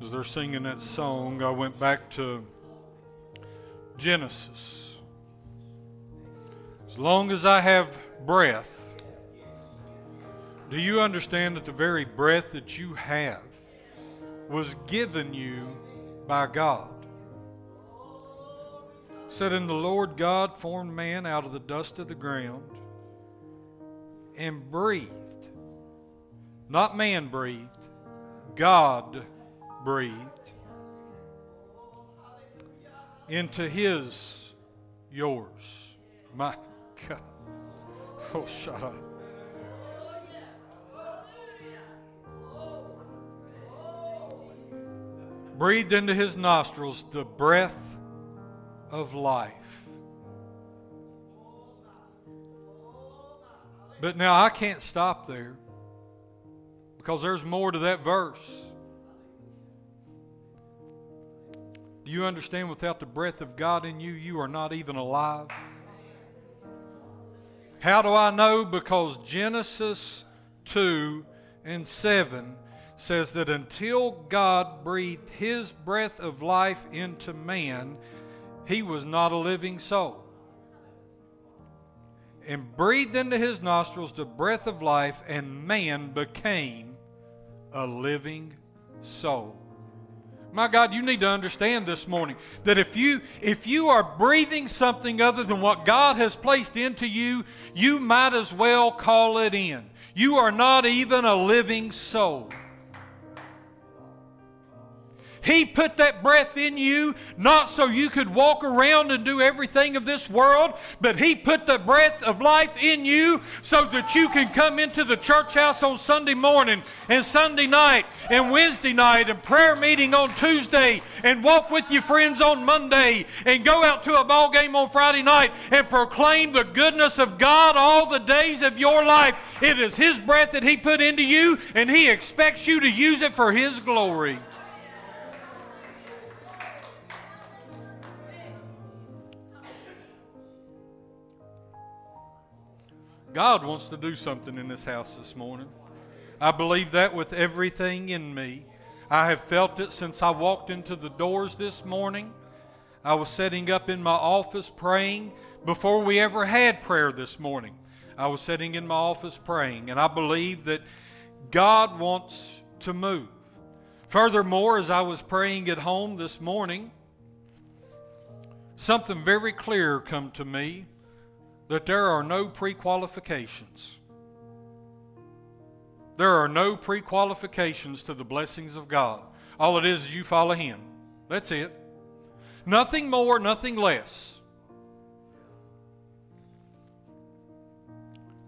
as they're singing that song, I went back to Genesis. As long as I have breath, do you understand that the very breath that you have was given you by God? Said, And the Lord God formed man out of the dust of the ground and breathed. Not man breathed, God breathed into his, yours. My God. Oh, shut up. Breathed into his nostrils the breath of life. But now I can't stop there because there's more to that verse. Do you understand without the breath of God in you, you are not even alive? How do I know? Because Genesis 2 and 7 says that until God breathed his breath of life into man, he was not a living soul. And breathed into his nostrils the breath of life, and man became a living soul. My God, you need to understand this morning that if you if you are breathing something other than what God has placed into you, you might as well call it in. You are not even a living soul. He put that breath in you not so you could walk around and do everything of this world, but He put the breath of life in you so that you can come into the church house on Sunday morning and Sunday night and Wednesday night and prayer meeting on Tuesday and walk with your friends on Monday and go out to a ball game on Friday night and proclaim the goodness of God all the days of your life. It is His breath that He put into you, and He expects you to use it for His glory. God wants to do something in this house this morning. I believe that with everything in me. I have felt it since I walked into the doors this morning. I was sitting up in my office praying before we ever had prayer this morning. I was sitting in my office praying, and I believe that God wants to move. Furthermore, as I was praying at home this morning, something very clear come to me that there are no pre-qualifications. There are no pre-qualifications to the blessings of God. All it is is you follow him. That's it. Nothing more, nothing less.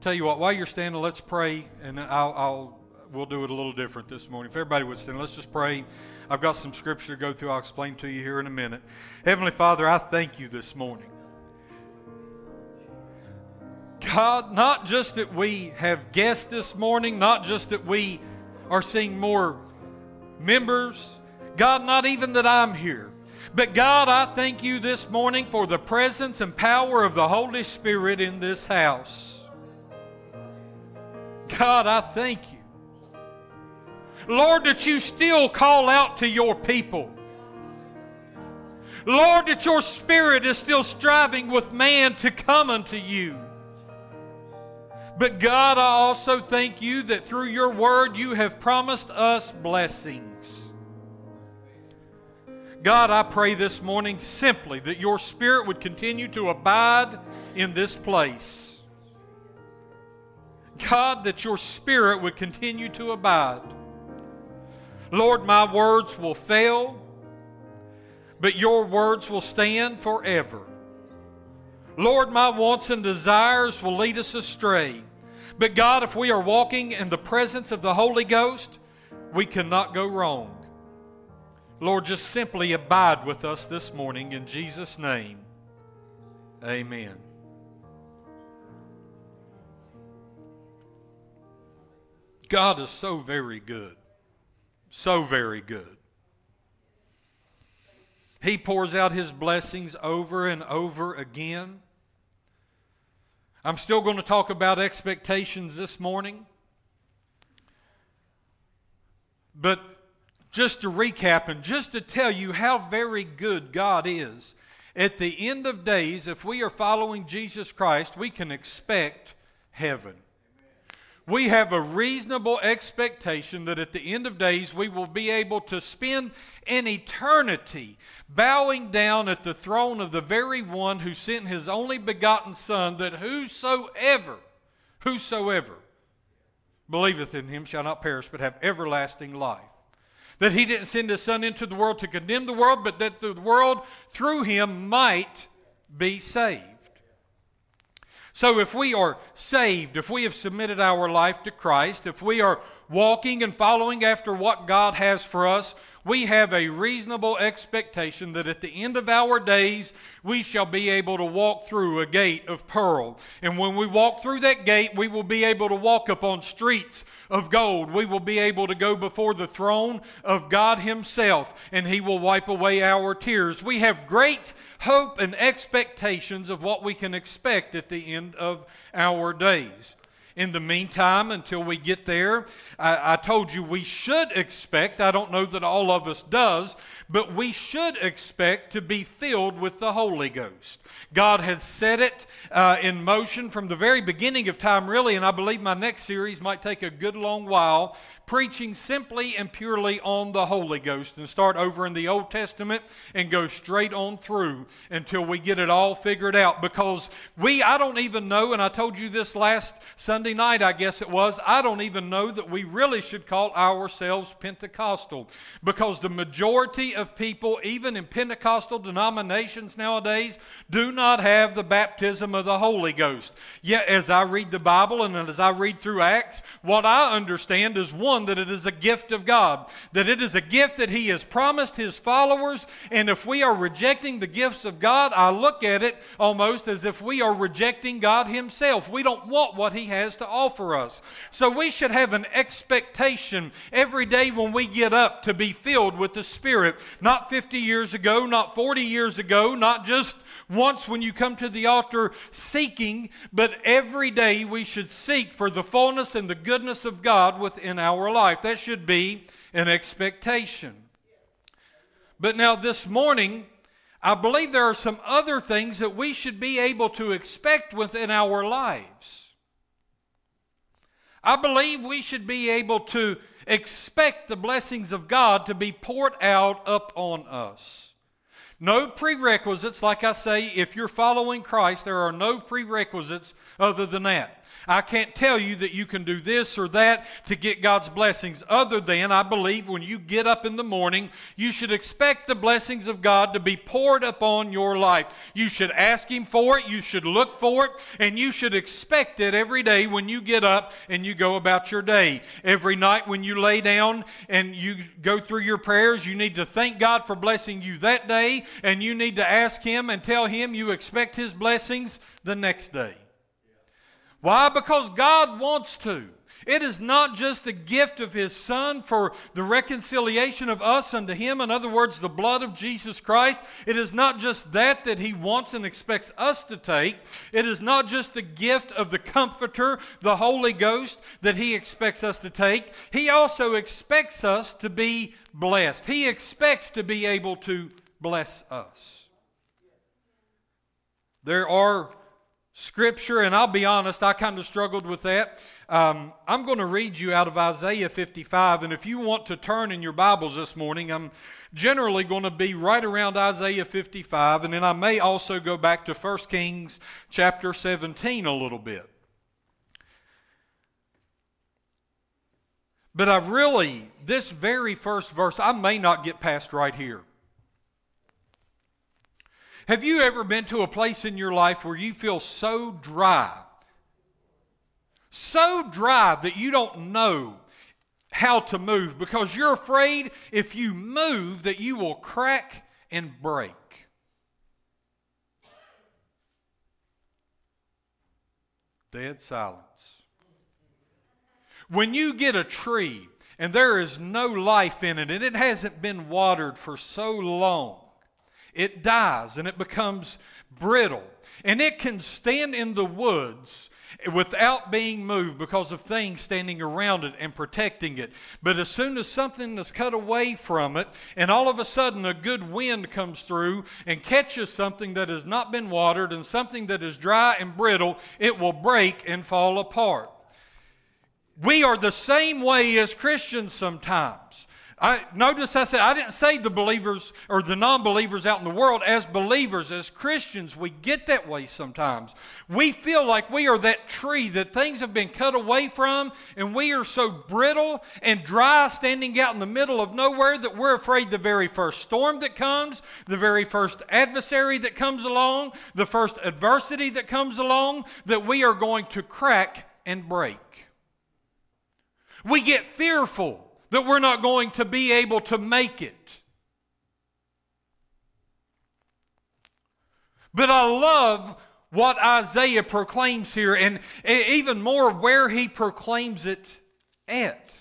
Tell you what, while you're standing, let's pray, and I'll, I'll we'll do it a little different this morning. If everybody would stand, let's just pray. I've got some scripture to go through. I'll explain to you here in a minute. Heavenly Father, I thank you this morning. God, not just that we have guests this morning, not just that we are seeing more members, God, not even that I'm here. But God, I thank you this morning for the presence and power of the Holy Spirit in this house. God, I thank you. Lord, that you still call out to your people. Lord, that your spirit is still striving with man to come unto you. But God, I also thank you that through your word you have promised us blessings. God, I pray this morning simply that your spirit would continue to abide in this place. God, that your spirit would continue to abide. Lord, my words will fail, but your words will stand forever. Lord, my wants and desires will lead us astray. But God, if we are walking in the presence of the Holy Ghost, we cannot go wrong. Lord, just simply abide with us this morning in Jesus' name. Amen. God is so very good. So very good. He pours out his blessings over and over again. I'm still going to talk about expectations this morning. But just to recap and just to tell you how very good God is. At the end of days, if we are following Jesus Christ, we can expect heaven. We have a reasonable expectation that at the end of days we will be able to spend an eternity bowing down at the throne of the very one who sent his only begotten Son, that whosoever, whosoever believeth in him shall not perish but have everlasting life. That he didn't send his Son into the world to condemn the world, but that the world through him might be saved. So, if we are saved, if we have submitted our life to Christ, if we are walking and following after what God has for us, we have a reasonable expectation that at the end of our days, we shall be able to walk through a gate of pearl. And when we walk through that gate, we will be able to walk upon streets of gold. We will be able to go before the throne of God Himself, and He will wipe away our tears. We have great hope and expectations of what we can expect at the end of our days. In the meantime, until we get there, I, I, told you we should expect, I don't know that all of us does, but we should expect to be filled with the Holy Ghost. God has set it uh, in motion from the very beginning of time, really, and I believe my next series might take a good long while preaching simply and purely on the Holy Ghost and start over in the Old Testament and go straight on through until we get it all figured out. Because we, I don't even know, and I told you this last Sunday night, I guess it was, I don't even know that we really should call ourselves Pentecostal. Because the majority of people, even in Pentecostal denominations nowadays, do not have the baptism of the Holy Ghost. Yet, as I read the Bible and as I read through Acts, what I understand is one, that it is a gift of God, that it is a gift that He has promised His followers. And if we are rejecting the gifts of God, I look at it almost as if we are rejecting God Himself. We don't want what He has to offer us. So we should have an expectation every day when we get up to be filled with the Spirit. Not 50 years ago, not 40 years ago, not just once when you come to the altar seeking, but every day we should seek for the fullness and the goodness of God within our life. That should be an expectation. But now, this morning, I believe there are some other things that we should be able to expect within our lives. I believe we should be able to expect the blessings of God to be poured out up on us. No prerequisites, like I say, if you're following Christ, there are no prerequisites other than that. I can't tell you that you can do this or that to get God's blessings, other than I believe when you get up in the morning, you should expect the blessings of God to be poured upon your life. You should ask Him for it, you should look for it, and you should expect it every day when you get up and you go about your day. Every night when you lay down and you go through your prayers, you need to thank God for blessing you that day, and you need to ask Him and tell Him you expect His blessings the next day. Why? Because God wants to. It is not just the gift of His Son for the reconciliation of us unto Him, in other words, the blood of Jesus Christ. It is not just that that He wants and expects us to take. It is not just the gift of the Comforter, the Holy Ghost, that He expects us to take. He also expects us to be blessed. He expects to be able to bless us. There are scripture, and I'll be honest, I kind of struggled with that. Um, I'm going to read you out of Isaiah 55, and if you want to turn in your Bibles this morning, I'm generally going to be right around Isaiah 55, and then I may also go back to 1 Kings chapter 17 a little bit. But I really, this very first verse, I may not get past right here. Have you ever been to a place in your life where you feel so dry? So dry that you don't know how to move because you're afraid if you move that you will crack and break. Dead silence. When you get a tree and there is no life in it and it hasn't been watered for so long, it dies and it becomes brittle. And it can stand in the woods without being moved because of things standing around it and protecting it. But as soon as something is cut away from it, and all of a sudden a good wind comes through and catches something that has not been watered and something that is dry and brittle, it will break and fall apart. We are the same way as Christians sometimes. I notice I said I didn't say the believers or the non-believers out in the world as believers as Christians we get that way sometimes. We feel like we are that tree that things have been cut away from and we are so brittle and dry standing out in the middle of nowhere that we're afraid the very first storm that comes, the very first adversary that comes along, the first adversity that comes along that we are going to crack and break. We get fearful that we're not going to be able to make it. But I love what Isaiah proclaims here, and even more where he proclaims it at.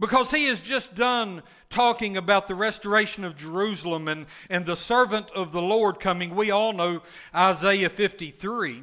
Because he has just done talking about the restoration of Jerusalem and, and the servant of the Lord coming. We all know Isaiah 53.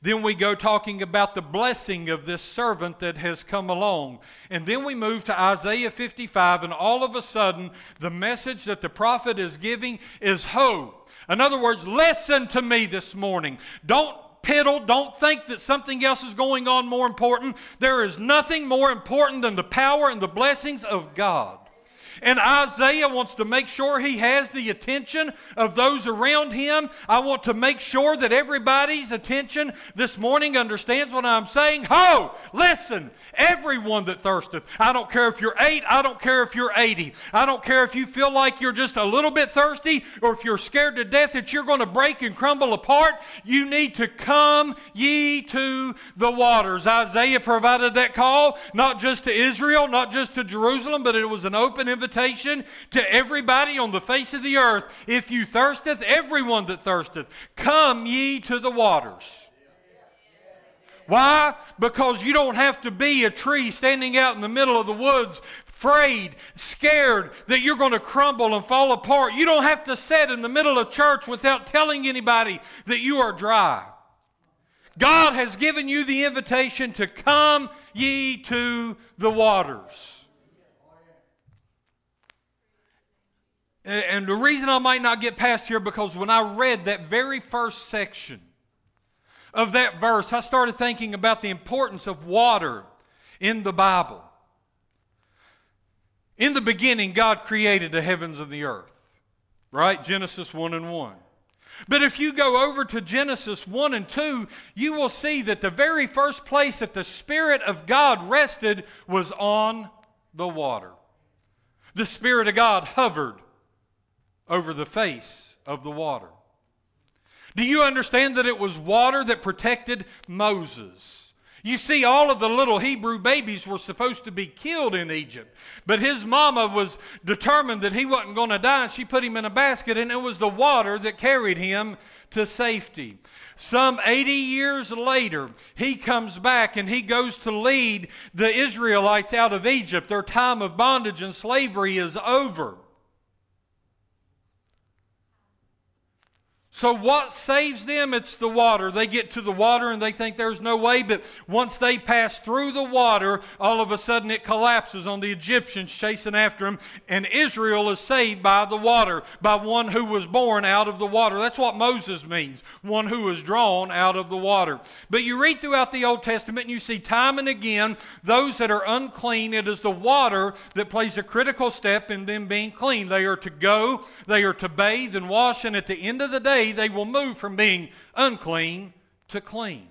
Then we go talking about the blessing of this servant that has come along. And then we move to Isaiah 55, and all of a sudden, the message that the prophet is giving is hope. In other words, listen to me this morning. Don't piddle. Don't think that something else is going on more important. There is nothing more important than the power and the blessings of God. And Isaiah wants to make sure he has the attention of those around him. I want to make sure that everybody's attention this morning understands what I'm saying. Ho! Listen, everyone that thirsteth. I don't care if you're eight, I don't care if you're 80. I don't care if you feel like you're just a little bit thirsty or if you're scared to death that you're going to break and crumble apart. You need to come ye to the waters. Isaiah provided that call, not just to Israel, not just to Jerusalem, but it was an open invitation invitation to everybody on the face of the earth. If you thirsteth, everyone that thirsteth, come ye to the waters. Why? Because you don't have to be a tree standing out in the middle of the woods, afraid, scared that you're going to crumble and fall apart. You don't have to sit in the middle of church without telling anybody that you are dry. God has given you the invitation to come ye to the waters. And the reason I might not get past here because when I read that very first section of that verse, I started thinking about the importance of water in the Bible. In the beginning, God created the heavens and the earth, right? Genesis 1 and 1. But if you go over to Genesis 1 and 2, you will see that the very first place that the Spirit of God rested was on the water. The Spirit of God hovered over the face of the water. Do you understand that it was water that protected Moses? You see, all of the little Hebrew babies were supposed to be killed in Egypt, but his mama was determined that he wasn't going to die, and she put him in a basket, and it was the water that carried him to safety. Some 80 years later, he comes back and he goes to lead the Israelites out of Egypt. Their time of bondage and slavery is over. So, what saves them? It's the water. They get to the water and they think there's no way, but once they pass through the water, all of a sudden it collapses on the Egyptians chasing after them, and Israel is saved by the water, by one who was born out of the water. That's what Moses means, one who was drawn out of the water. But you read throughout the Old Testament and you see time and again those that are unclean, it is the water that plays a critical step in them being clean. They are to go, they are to bathe and wash, and at the end of the day, they will move from being unclean to clean.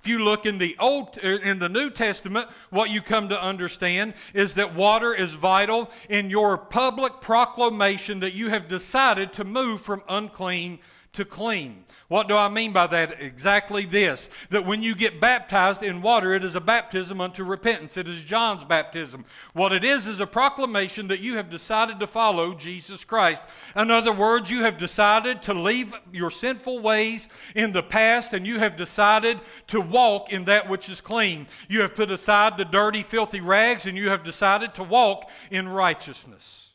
If you look in the Old er, in the New Testament, what you come to understand is that water is vital in your public proclamation that you have decided to move from unclean to clean. What do I mean by that? Exactly this that when you get baptized in water, it is a baptism unto repentance. It is John's baptism. What it is is a proclamation that you have decided to follow Jesus Christ. In other words, you have decided to leave your sinful ways in the past and you have decided to walk in that which is clean. You have put aside the dirty, filthy rags and you have decided to walk in righteousness.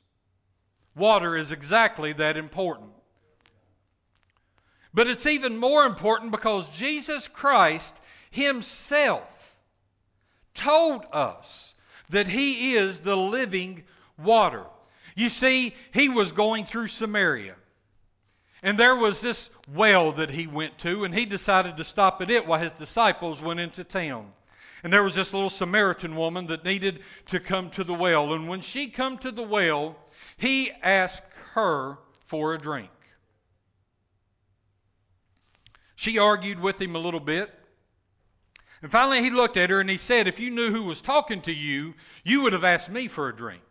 Water is exactly that important. But it's even more important because Jesus Christ Himself told us that He is the living water. You see, He was going through Samaria. And there was this well that he went to, and he decided to stop at it while his disciples went into town. And there was this little Samaritan woman that needed to come to the well. And when she come to the well, he asked her for a drink. She argued with him a little bit. And finally, he looked at her and he said, If you knew who was talking to you, you would have asked me for a drink.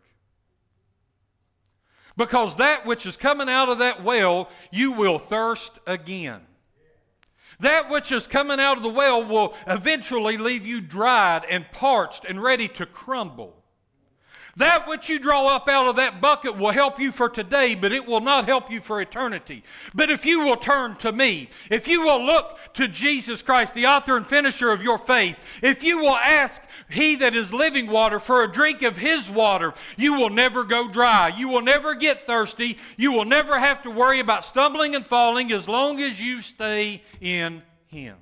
Because that which is coming out of that well, you will thirst again. That which is coming out of the well will eventually leave you dried and parched and ready to crumble. That which you draw up out of that bucket will help you for today, but it will not help you for eternity. But if you will turn to me, if you will look to Jesus Christ, the author and finisher of your faith, if you will ask He that is living water for a drink of His water, you will never go dry. You will never get thirsty. You will never have to worry about stumbling and falling as long as you stay in Him.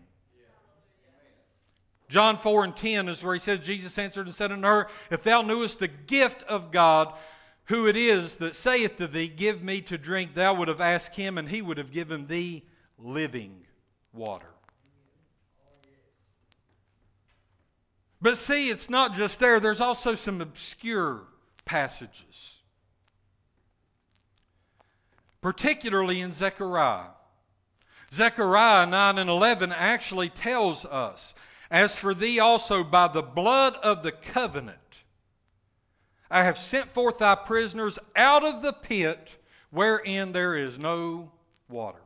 John 4 and 10 is where he says, Jesus answered and said unto her, If thou knewest the gift of God, who it is that saith to thee, Give me to drink, thou would have asked him, and he would have given thee living water. But see, it's not just there, there's also some obscure passages, particularly in Zechariah. Zechariah 9 and 11 actually tells us as for thee also, by the blood of the covenant, I have sent forth thy prisoners out of the pit wherein there is no water.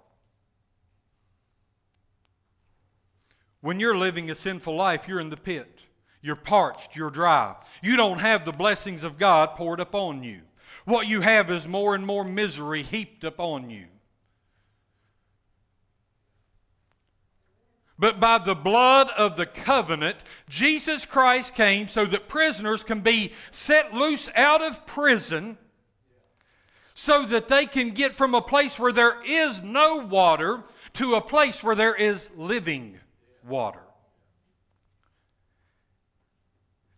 When you're living a sinful life, you're in the pit. You're parched, you're dry. You don't have the blessings of God poured upon you. What you have is more and more misery heaped upon you. But by the blood of the covenant, Jesus Christ came so that prisoners can be set loose out of prison so that they can get from a place where there is no water to a place where there is living water.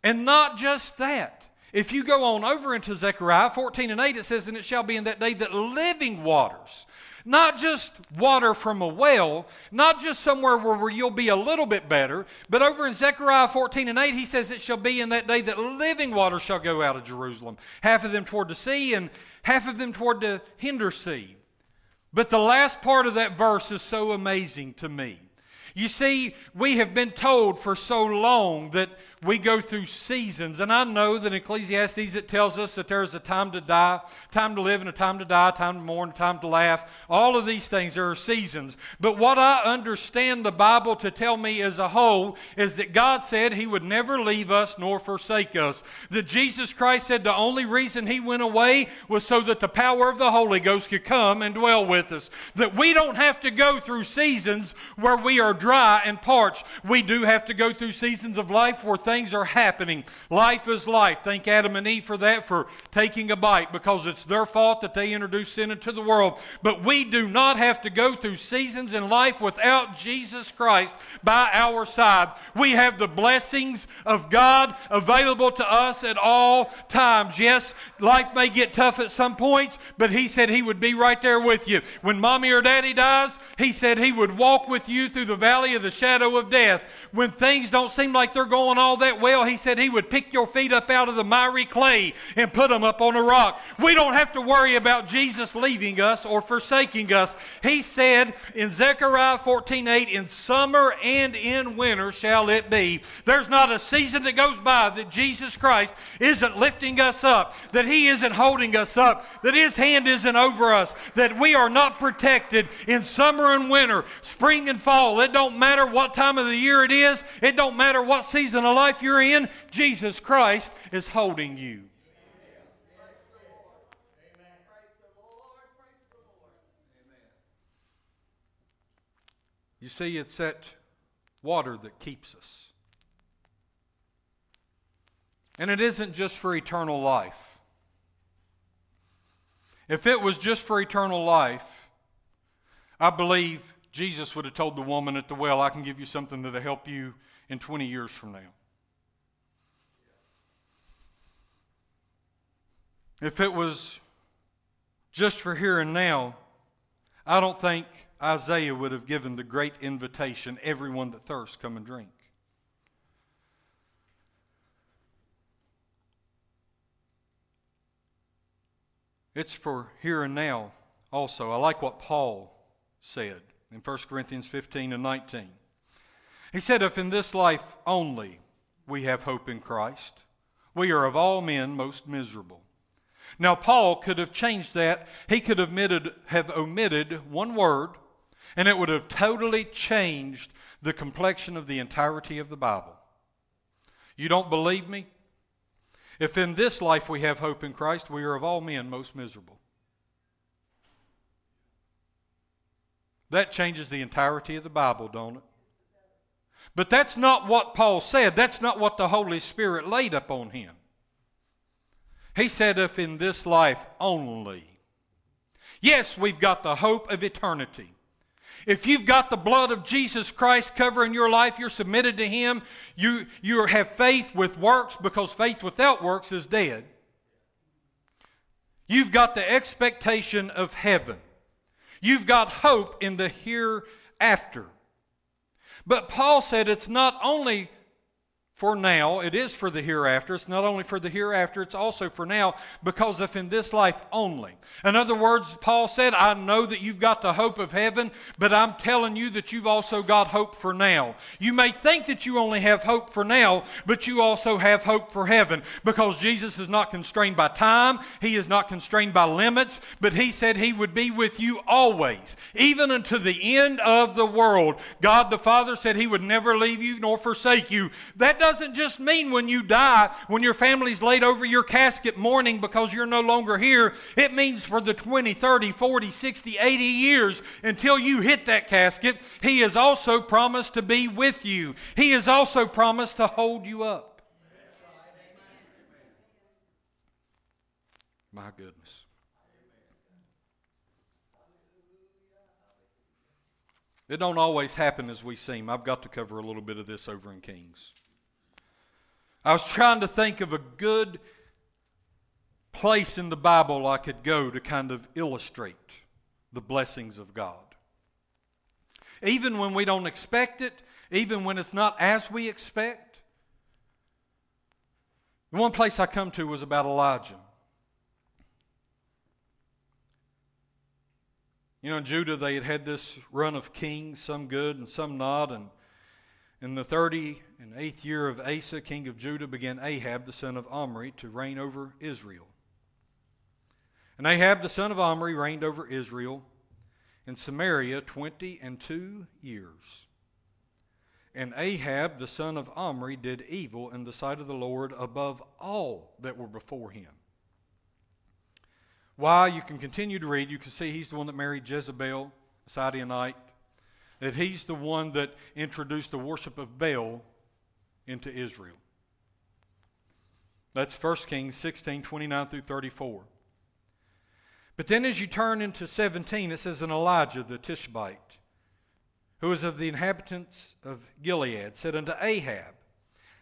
And not just that. If you go on over into Zechariah 14 and 8, it says, And it shall be in that day that living waters not just water from a well, not just somewhere where you'll be a little bit better, but over in Zechariah 14 and 8, he says, It shall be in that day that living water shall go out of Jerusalem, half of them toward the sea and half of them toward the hinder sea. But the last part of that verse is so amazing to me. You see, we have been told for so long that we go through seasons. And I know that in Ecclesiastes it tells us that there's a time to die, time to live, and a time to die, time to mourn, a time to laugh. All of these things, there are seasons. But what I understand the Bible to tell me as a whole is that God said He would never leave us nor forsake us. That Jesus Christ said the only reason He went away was so that the power of the Holy Ghost could come and dwell with us. That we don't have to go through seasons where we are dry and parched. We do have to go through seasons of life where things are happening. Life is life. Thank Adam and Eve for that, for taking a bite, because it's their fault that they introduced sin into the world. But we do not have to go through seasons in life without Jesus Christ by our side. We have the blessings of God available to us at all times. Yes, life may get tough at some points, but He said He would be right there with you. When mommy or daddy dies, He said He would walk with you through the valley of the shadow of death, when things don't seem like they're going all that well, he said he would pick your feet up out of the miry clay and put them up on a rock. We don't have to worry about Jesus leaving us or forsaking us. He said in Zechariah 14:8, in summer and in winter shall it be. There's not a season that goes by that Jesus Christ isn't lifting us up, that he isn't holding us up, that his hand isn't over us, that we are not protected in summer and winter, spring and fall. It don't matter what time of the year it is, it don't matter what season of life you're in, Jesus Christ is holding you. You see, it's that water that keeps us. And it isn't just for eternal life. If it was just for eternal life, I believe Jesus would have told the woman at the well, I can give you something that'll help you in 20 years from now. If it was just for here and now, I don't think Isaiah would have given the great invitation everyone that thirsts, come and drink. It's for here and now also. I like what Paul said in 1 Corinthians 15 and 19. He said, If in this life only we have hope in Christ, we are of all men most miserable. Now, Paul could have changed that. He could have omitted, have omitted one word, and it would have totally changed the complexion of the entirety of the Bible. You don't believe me? If in this life we have hope in Christ, we are of all men most miserable. That changes the entirety of the Bible, don't it? But that's not what Paul said. That's not what the Holy Spirit laid upon him. He said, if in this life only. Yes, we've got the hope of eternity. If you've got the blood of Jesus Christ covering your life, you're submitted to Him, you, you have faith with works because faith without works is dead. You've got the expectation of heaven. You've got hope in the hereafter. But Paul said it's not only for now. It is for the hereafter. It's not only for the hereafter, it's also for now, because if in this life only. In other words, Paul said, I know that you've got the hope of heaven, but I'm telling you that you've also got hope for now. You may think that you only have hope for now, but you also have hope for heaven, because Jesus is not constrained by time, He is not constrained by limits, but He said He would be with you always, even unto the end of the world. God the Father said He would never leave you nor forsake you. That doesn't just mean when you die, when your family's laid over your casket mourning because you're no longer here. It means for the 20, 30, 40, 60, 80 years until you hit that casket, He has also promised to be with you. He has also promised to hold you up. My goodness. It don't always happen as we seem. I've got to cover a little bit of this over in Kings. I was trying to think of a good place in the Bible I could go to kind of illustrate the blessings of God. Even when we don't expect it, even when it's not as we expect. The one place I come to was about Elijah. You know, in Judah, they had had this run of kings, some good and some not, and in the thirty and eighth year of Asa, king of Judah, began Ahab the son of Omri to reign over Israel. And Ahab the son of Omri reigned over Israel in Samaria twenty and two years. And Ahab the son of Omri did evil in the sight of the Lord above all that were before him. Why? You can continue to read. You can see he's the one that married Jezebel, a Sidonite that he's the one that introduced the worship of Baal into Israel. That's 1 Kings 16 29 through 34. But then as you turn into 17, it says, And Elijah the Tishbite, who was of the inhabitants of Gilead, said unto Ahab,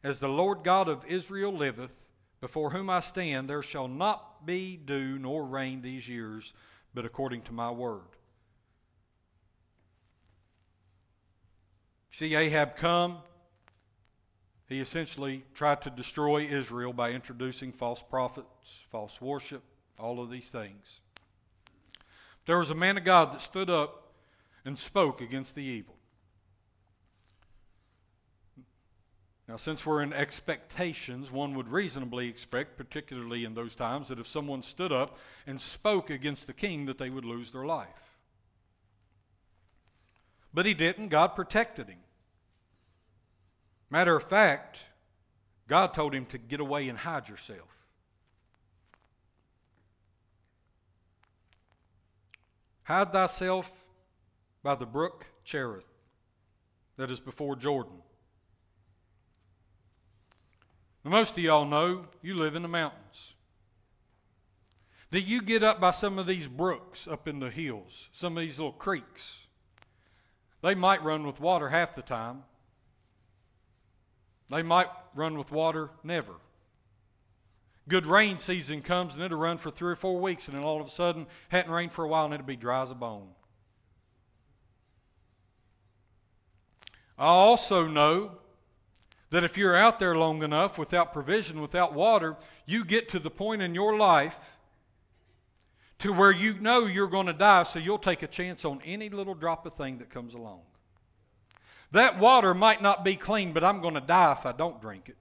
As the Lord God of Israel liveth, before whom I stand, there shall not be dew nor rain these years, but according to my word. See, Ahab come. He essentially tried to destroy Israel by introducing false prophets, false worship, all of these things. There was a man of God that stood up and spoke against the evil. Now, since we're in expectations, one would reasonably expect, particularly in those times, that if someone stood up and spoke against the king, that they would lose their life. But he didn't. God protected him. Matter of fact, God told him to get away and hide yourself. Hide thyself by the brook Cherith that is before Jordan. Most of y'all know you live in the mountains. That you get up by some of these brooks up in the hills, some of these little creeks. They might run with water half the time. They might run with water never. Good rain season comes and it'll run for three or four weeks, and then all of a sudden, hadn't rained for a while and it'll be dry as a bone. I also know that if you're out there long enough without provision, without water, you get to the point in your life to where you know you're going to die, so you'll take a chance on any little drop of thing that comes along. That water might not be clean, but I'm going to die if I don't drink it.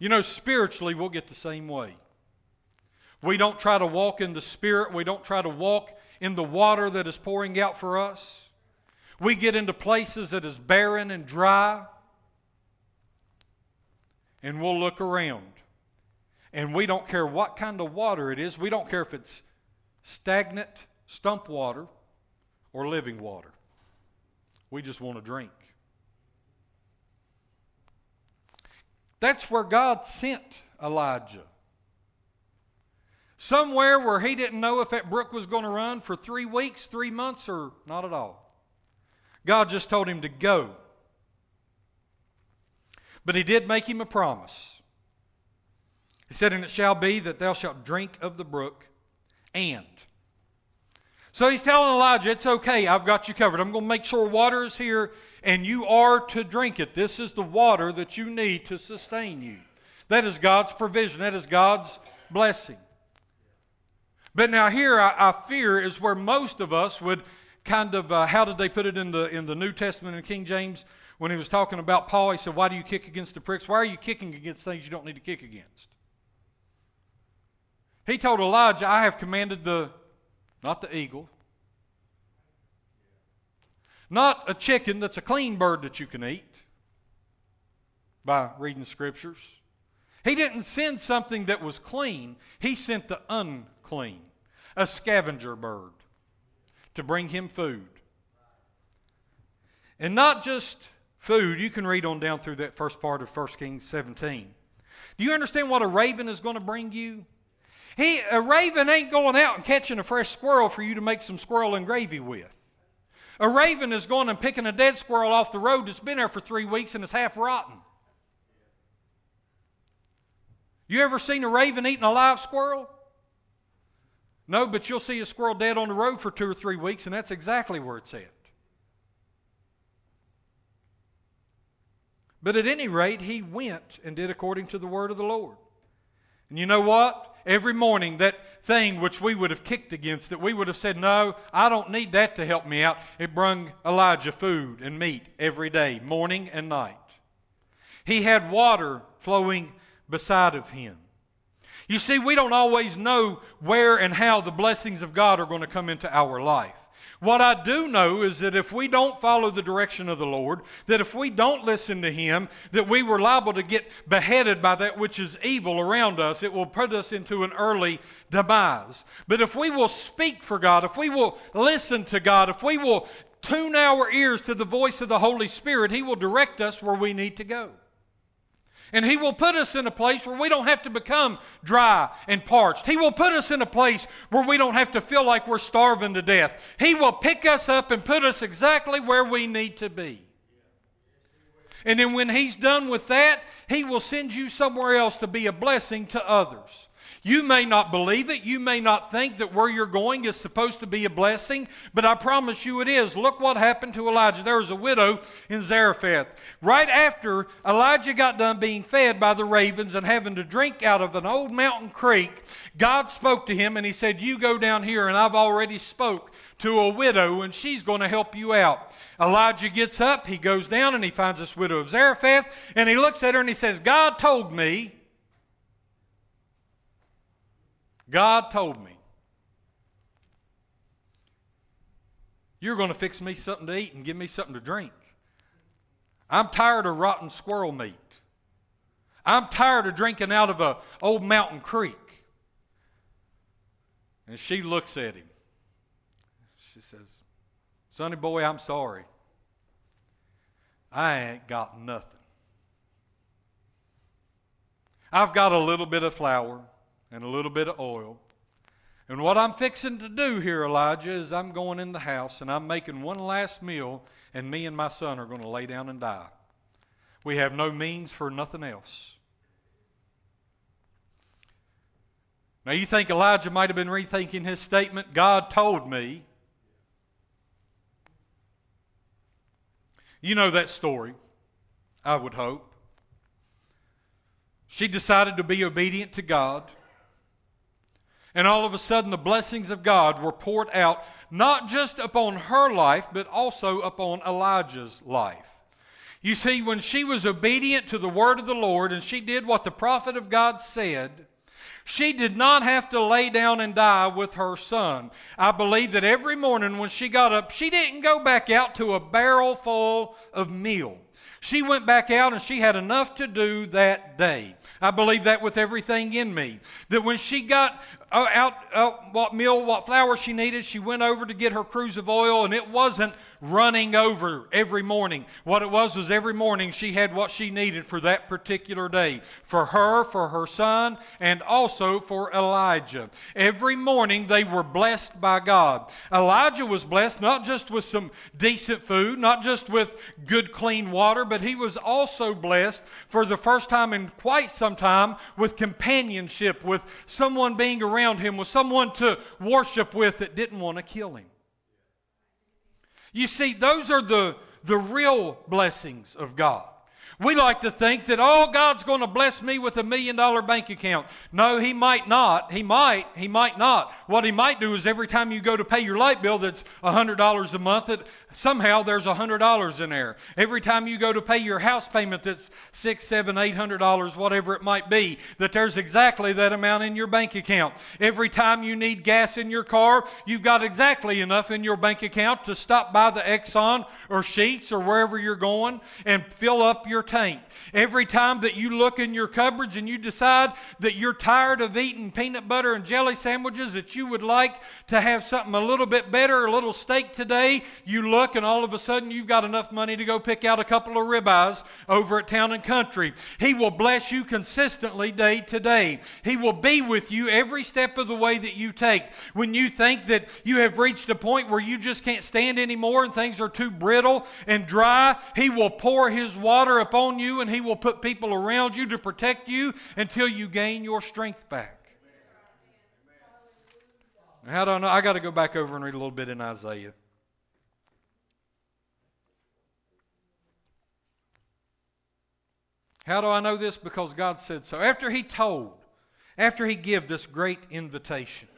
You know, spiritually, we'll get the same way. We don't try to walk in the Spirit, we don't try to walk in the water that is pouring out for us. We get into places that is barren and dry, and we'll look around. And we don't care what kind of water it is, we don't care if it's stagnant stump water or living water. We just want to drink. That's where God sent Elijah. Somewhere where he didn't know if that brook was going to run for three weeks, three months, or not at all. God just told him to go. But he did make him a promise. He said, And it shall be that thou shalt drink of the brook, and. So he's telling Elijah, It's okay, I've got you covered. I'm going to make sure water is here, and you are to drink it. This is the water that you need to sustain you. That is God's provision, that is God's blessing. But now, here I, I fear is where most of us would kind of uh, how did they put it in the in the New Testament in King James when he was talking about Paul? He said, "Why do you kick against the pricks? Why are you kicking against things you don't need to kick against?" He told Elijah, "I have commanded the not the eagle, not a chicken that's a clean bird that you can eat by reading scriptures." He didn't send something that was clean. He sent the unclean, a scavenger bird to bring him food. And not just food, you can read on down through that first part of 1 Kings 17. Do you understand what a raven is going to bring you? He, a raven ain't going out and catching a fresh squirrel for you to make some squirrel and gravy with. A raven is going and picking a dead squirrel off the road that's been there for three weeks and is half rotten. You ever seen a raven eating a live squirrel? No, but you'll see a squirrel dead on the road for two or three weeks, and that's exactly where it's at. But at any rate, he went and did according to the word of the Lord. And you know what? Every morning, that thing which we would have kicked against, that we would have said, No, I don't need that to help me out, it brung Elijah food and meat every day, morning and night. He had water flowing beside of him. You see, we don't always know where and how the blessings of God are going to come into our life. What I do know is that if we don't follow the direction of the Lord, that if we don't listen to Him, that we were liable to get beheaded by that which is evil around us. It will put us into an early demise. But if we will speak for God, if we will listen to God, if we will tune our ears to the voice of the Holy Spirit, He will direct us where we need to go. And He will put us in a place where we don't have to become dry and parched. He will put us in a place where we don't have to feel like we're starving to death. He will pick us up and put us exactly where we need to be. And then when He's done with that, He will send you somewhere else to be a blessing to others. You may not believe it. You may not think that where you're going is supposed to be a blessing, but I promise you it is. Look what happened to Elijah. There was a widow in Zarephath. Right after Elijah got done being fed by the ravens and having to drink out of an old mountain creek, God spoke to him and he said, You go down here, and I've already spoke to a widow, and she's going to help you out. Elijah gets up, he goes down, and he finds this widow of Zarephath, and he looks at her and he says, God told me God told me, You're going to fix me something to eat and give me something to drink. I'm tired of rotten squirrel meat. I'm tired of drinking out of an old mountain creek. And she looks at him. She says, Sonny boy, I'm sorry. I ain't got nothing. I've got a little bit of flour and a little bit of oil. And what I'm fixing to do here, Elijah, is I'm going in the house and I'm making one last meal, and me and my son are going to lay down and die. We have no means for nothing else. Now, you think Elijah might have been rethinking his statement? God told me. You know that story, I would hope. She decided to be obedient to God. And all of a sudden, the blessings of God were poured out, not just upon her life, but also upon Elijah's life. You see, when she was obedient to the word of the Lord and she did what the prophet of God said, she did not have to lay down and die with her son. I believe that every morning when she got up, she didn't go back out to a barrel full of meal. She went back out and she had enough to do that day. I believe that with everything in me. That when she got uh, out uh, what meal, what flour she needed, she went over to get her cruse of oil, and it wasn't running over every morning. What it was was every morning she had what she needed for that particular day for her, for her son, and also for Elijah. Every morning they were blessed by God. Elijah was blessed not just with some decent food, not just with good, clean water, but he was also blessed for the first time in quite some time with companionship, with someone being around him, with someone to worship with that didn't want to kill him. You see, those are the, the real blessings of God. We like to think that, oh, God's going to bless me with a million dollar bank account. No, He might not. He might. He might not. What He might do is every time you go to pay your light bill that's $100 a month, it, somehow there's $100 in there. Every time you go to pay your house payment that's six, seven, eight hundred dollars, whatever it might be, that there's exactly that amount in your bank account. Every time you need gas in your car, you've got exactly enough in your bank account to stop by the Exxon or Sheetz or wherever you're going and fill up your tank. Every time that you look in your cupboards and you decide that you're tired of eating peanut butter and jelly sandwiches, that you would like to have something a little bit better, a little steak today, you look, and all of a sudden you've got enough money to go pick out a couple of ribeyes over at Town and Country. He will bless you consistently day to day. He will be with you every step of the way that you take. When you think that you have reached a point where you just can't stand anymore and things are too brittle and dry, He will pour His water upon you and He will put people around you to protect you until you gain your strength back. How do I know? I got to go back over and read a little bit in Isaiah. How do I know this? Because God said so. After he told, after he give this great invitation,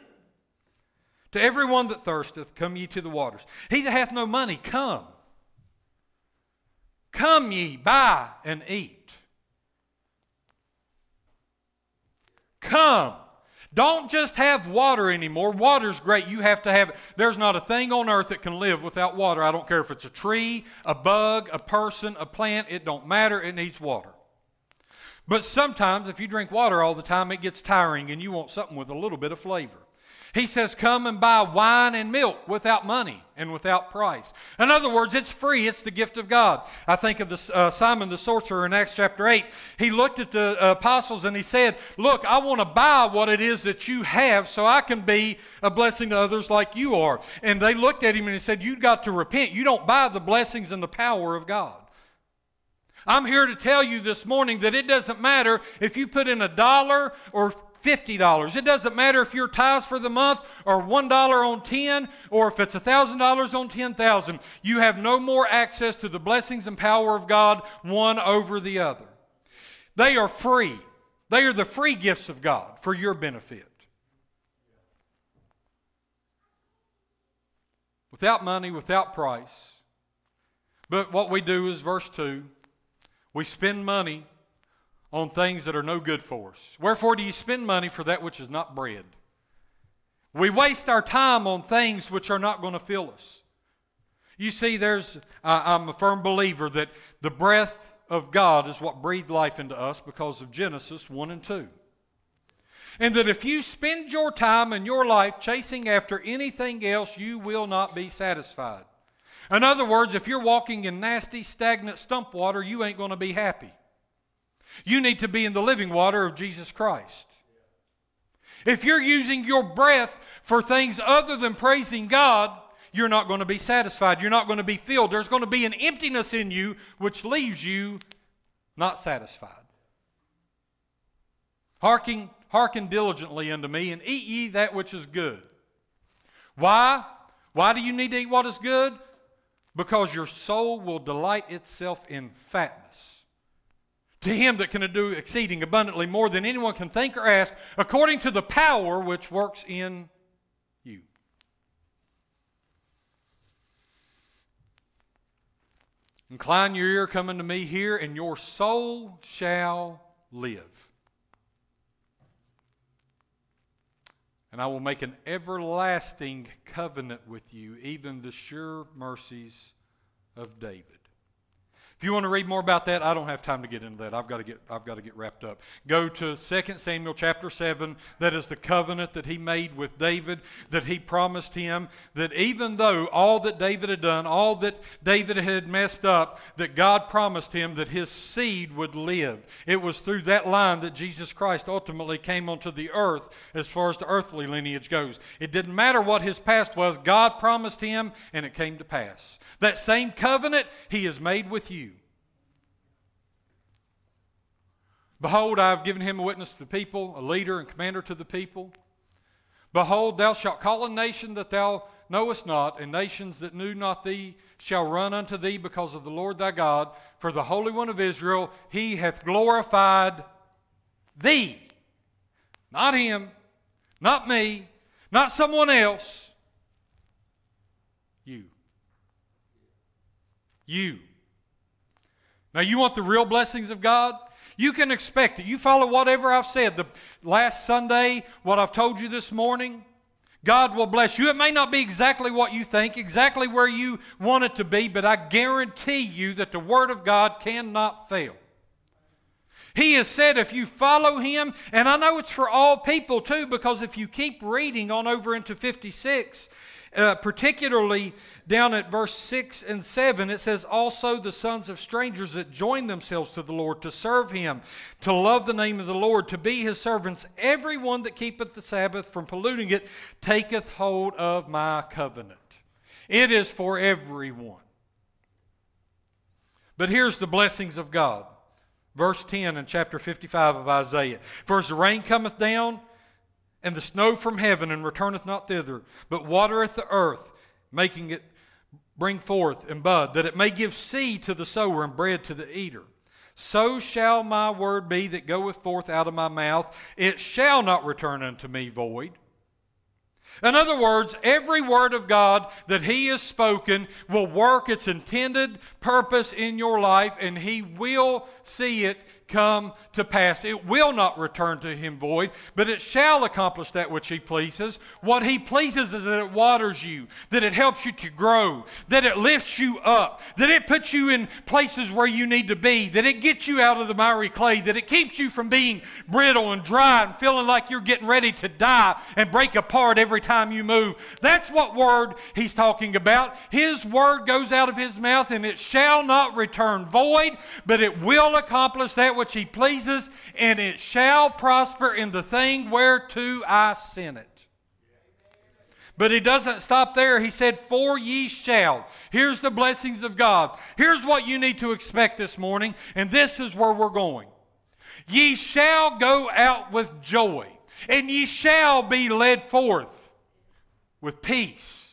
to everyone that thirsteth, come ye to the waters. He that hath no money, come. Come ye, buy and eat. Come. Don't just have water anymore. Water's great. You have to have it. There's not a thing on earth that can live without water. I don't care if it's a tree, a bug, a person, a plant. It don't matter. It needs water. But sometimes, if you drink water all the time, it gets tiring and you want something with a little bit of flavor. He says, Come and buy wine and milk without money and without price. In other words, it's free, it's the gift of God. I think of the, uh, Simon the sorcerer in Acts chapter 8. He looked at the uh, apostles and he said, Look, I want to buy what it is that you have so I can be a blessing to others like you are. And they looked at him and he said, You've got to repent. You don't buy the blessings and the power of God. I'm here to tell you this morning that it doesn't matter if you put in a dollar or $50. It doesn't matter if your tithes for the month are $1 on 10 or if it's $1,000 on 10,000. You have no more access to the blessings and power of God one over the other. They are free. They are the free gifts of God for your benefit. Without money, without price. But what we do is verse 2 we spend money on things that are no good for us. Wherefore do you spend money for that which is not bread? We waste our time on things which are not going to fill us. You see, there's, uh, I'm a firm believer that the breath of God is what breathed life into us because of Genesis 1 and 2. And that if you spend your time and your life chasing after anything else, you will not be satisfied. In other words, if you're walking in nasty, stagnant stump water, you ain't going to be happy. You need to be in the living water of Jesus Christ. If you're using your breath for things other than praising God, you're not going to be satisfied. You're not going to be filled. There's going to be an emptiness in you which leaves you not satisfied. Hearken, hearken diligently unto me and eat ye that which is good. Why? Why do you need to eat what is good? Because your soul will delight itself in fatness to him that can do exceeding abundantly more than anyone can think or ask, according to the power which works in you. Incline your ear, come unto me here, and your soul shall live. And I will make an everlasting covenant with you, even the sure mercies of David. If you want to read more about that, I don't have time to get into that. I've got to get, I've got to get wrapped up. Go to 2 Samuel chapter 7. That is the covenant that he made with David, that he promised him that even though all that David had done, all that David had messed up, that God promised him that his seed would live. It was through that line that Jesus Christ ultimately came onto the earth as far as the earthly lineage goes. It didn't matter what his past was, God promised him, and it came to pass. That same covenant he has made with you. Behold, I have given him a witness to the people, a leader and commander to the people. Behold, thou shalt call a nation that thou knowest not, and nations that knew not thee shall run unto thee because of the Lord thy God. For the Holy One of Israel, he hath glorified thee. Not him, not me, not someone else. You. You. Now, you want the real blessings of God? You can expect it. You follow whatever I've said the last Sunday, what I've told you this morning. God will bless you. It may not be exactly what you think, exactly where you want it to be, but I guarantee you that the Word of God cannot fail. He has said if you follow Him, and I know it's for all people too, because if you keep reading on over into 56, uh, particularly down at verse 6 and 7, it says, Also the sons of strangers that join themselves to the Lord to serve him, to love the name of the Lord, to be his servants. Everyone that keepeth the Sabbath from polluting it taketh hold of my covenant. It is for everyone. But here's the blessings of God. Verse 10 in chapter 55 of Isaiah. As the rain cometh down, and the snow from heaven and returneth not thither, but watereth the earth, making it bring forth and bud, that it may give seed to the sower and bread to the eater. So shall my word be that goeth forth out of my mouth. It shall not return unto me void. In other words, every word of God that He has spoken will work its intended purpose in your life, and He will see it come to pass. It will not return to him void, but it shall accomplish that which he pleases. What he pleases is that it waters you, that it helps you to grow, that it lifts you up, that it puts you in places where you need to be, that it gets you out of the miry clay, that it keeps you from being brittle and dry and feeling like you're getting ready to die and break apart every time you move. That's what word he's talking about. His word goes out of his mouth and it shall not return void, but it will accomplish that which he pleases, and it shall prosper in the thing whereto I sent it. But he doesn't stop there. He said, For ye shall. Here's the blessings of God. Here's what you need to expect this morning, and this is where we're going. Ye shall go out with joy. and ye shall be led forth with peace.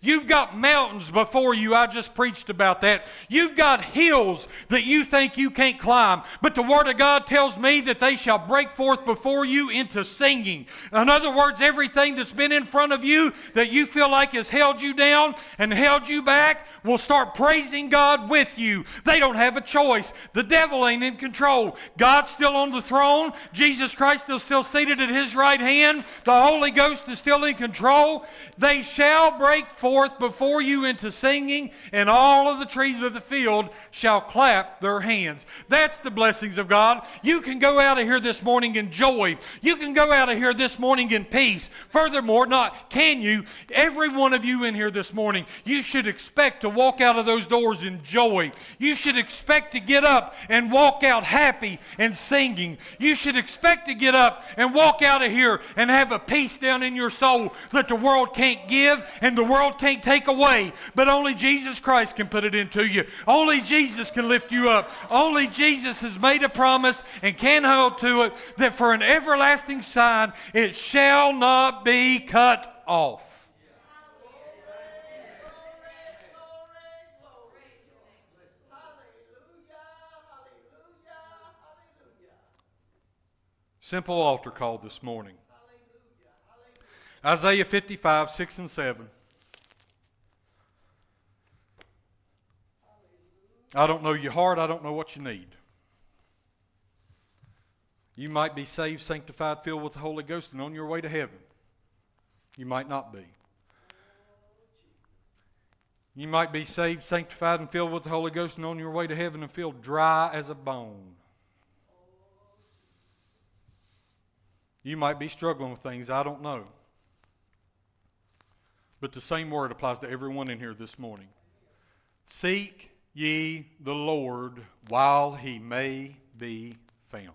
You've got mountains before you. I just preached about that. You've got hills that you think you can't climb. But the Word of God tells me that they shall break forth before you into singing. In other words, everything that's been in front of you that you feel like has held you down and held you back will start praising God with you. They don't have a choice. The devil ain't in control. God's still on the throne. Jesus Christ is still seated at his right hand. The Holy Ghost is still in control. They shall break forth forth before you into singing, and all of the trees of the field shall clap their hands. That's the blessings of God. You can go out of here this morning in joy. You can go out of here this morning in peace. Furthermore, not can you, every one of you in here this morning, you should expect to walk out of those doors in joy. You should expect to get up and walk out happy and singing. You should expect to get up and walk out of here and have a peace down in your soul that the world can't give and the world can't take away, but only Jesus Christ can put it into you. Only Jesus can lift you up. Only Jesus has made a promise and can hold to it that for an everlasting sign it shall not be cut off. Simple altar call this morning. Isaiah 55, 6 and 7. I don't know your heart. I don't know what you need. You might be saved, sanctified, filled with the Holy Ghost, and on your way to heaven. You might not be. You might be saved, sanctified, and filled with the Holy Ghost, and on your way to heaven and feel dry as a bone. You might be struggling with things, I don't know. But the same word applies to everyone in here this morning. Seek ye the Lord while he may be found.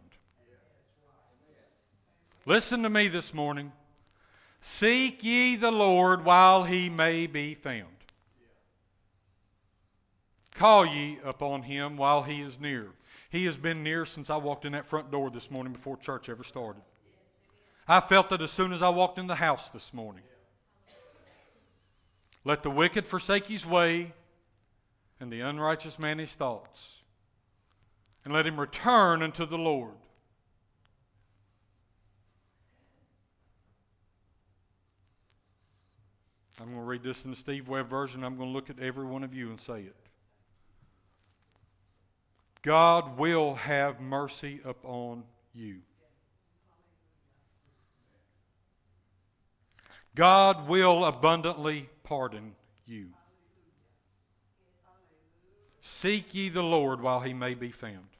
Listen to me this morning. Seek ye the Lord while he may be found. Call ye upon him while he is near. He has been near since I walked in that front door this morning before church ever started. I felt it as soon as I walked in the house this morning. Let the wicked forsake his way and the unrighteous man his thoughts, and let him return unto the Lord. I'm going to read this in the Steve Webb version. I'm going to look at every one of you and say it. God will have mercy upon you. God will abundantly pardon you. Seek ye the Lord while he may be found.